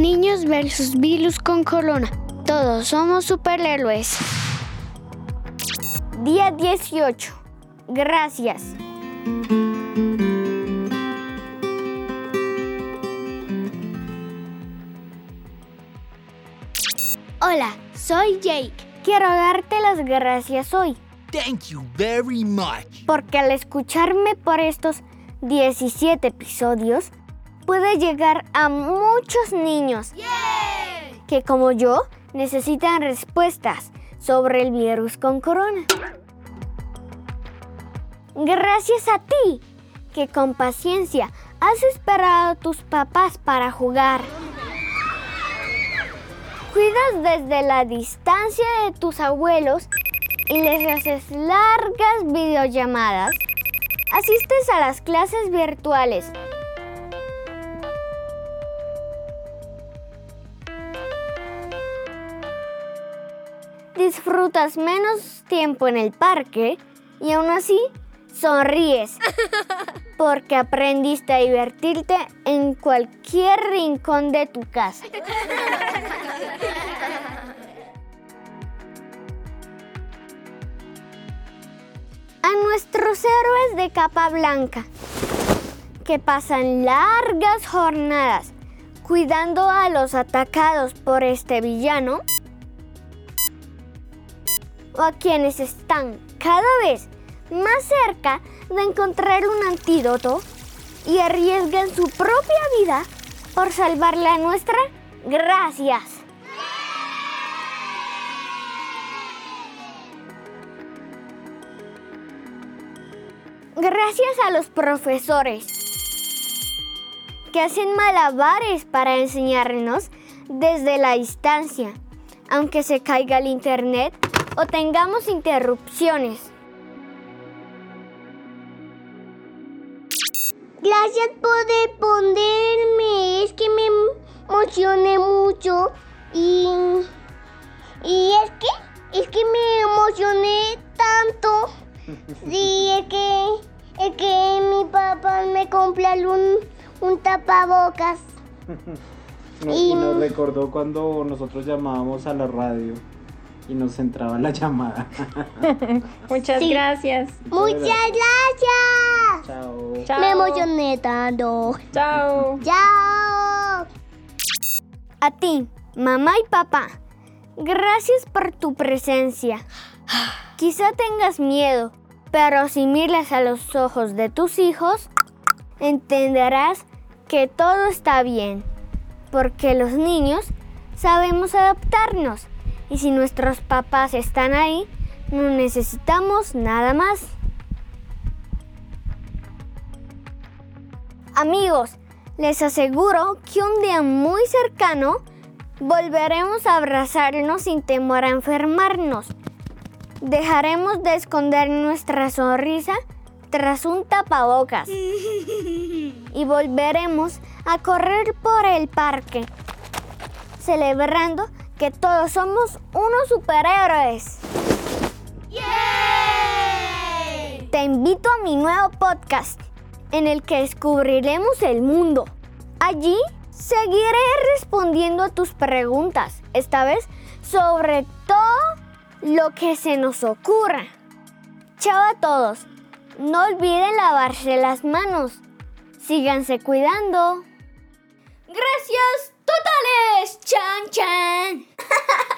Niños versus virus con corona. Todos somos superhéroes. Día 18. Gracias. Hola, soy Jake. Quiero darte las gracias hoy. Thank you very much. Porque al escucharme por estos 17 episodios, puede llegar a muchos niños que como yo necesitan respuestas sobre el virus con corona. Gracias a ti, que con paciencia has esperado a tus papás para jugar. Cuidas desde la distancia de tus abuelos y les haces largas videollamadas. Asistes a las clases virtuales. Disfrutas menos tiempo en el parque y aún así sonríes porque aprendiste a divertirte en cualquier rincón de tu casa. A nuestros héroes de capa blanca, que pasan largas jornadas cuidando a los atacados por este villano, o a quienes están cada vez más cerca de encontrar un antídoto y arriesgan su propia vida por salvar la nuestra, gracias. Gracias a los profesores que hacen malabares para enseñarnos desde la distancia, aunque se caiga el internet o tengamos interrupciones. Gracias por responderme. Es que me emocioné mucho y y es que es que me emocioné tanto. Sí, es que es que mi papá me compró un un tapabocas. y nos recordó cuando nosotros llamábamos a la radio y nos entraba la llamada. Muchas gracias. Muchas gracias. Chao. Chao. Me emocioné tanto. Chao. Chao. A ti, mamá y papá, gracias por tu presencia. Quizá tengas miedo, pero si miras a los ojos de tus hijos, entenderás que todo está bien, porque los niños sabemos adaptarnos y si nuestros papás están ahí, no necesitamos nada más. Amigos, les aseguro que un día muy cercano volveremos a abrazarnos sin temor a enfermarnos. Dejaremos de esconder nuestra sonrisa tras un tapabocas y volveremos a correr por el parque, celebrando que todos somos unos superhéroes. Te invito a mi nuevo podcast en el que descubriremos el mundo. Allí seguiré respondiendo a tus preguntas, esta vez sobre todo lo que se nos ocurra. Chao a todos. No olviden lavarse las manos. Síganse cuidando. ¡Animales! ¡Chan, chan!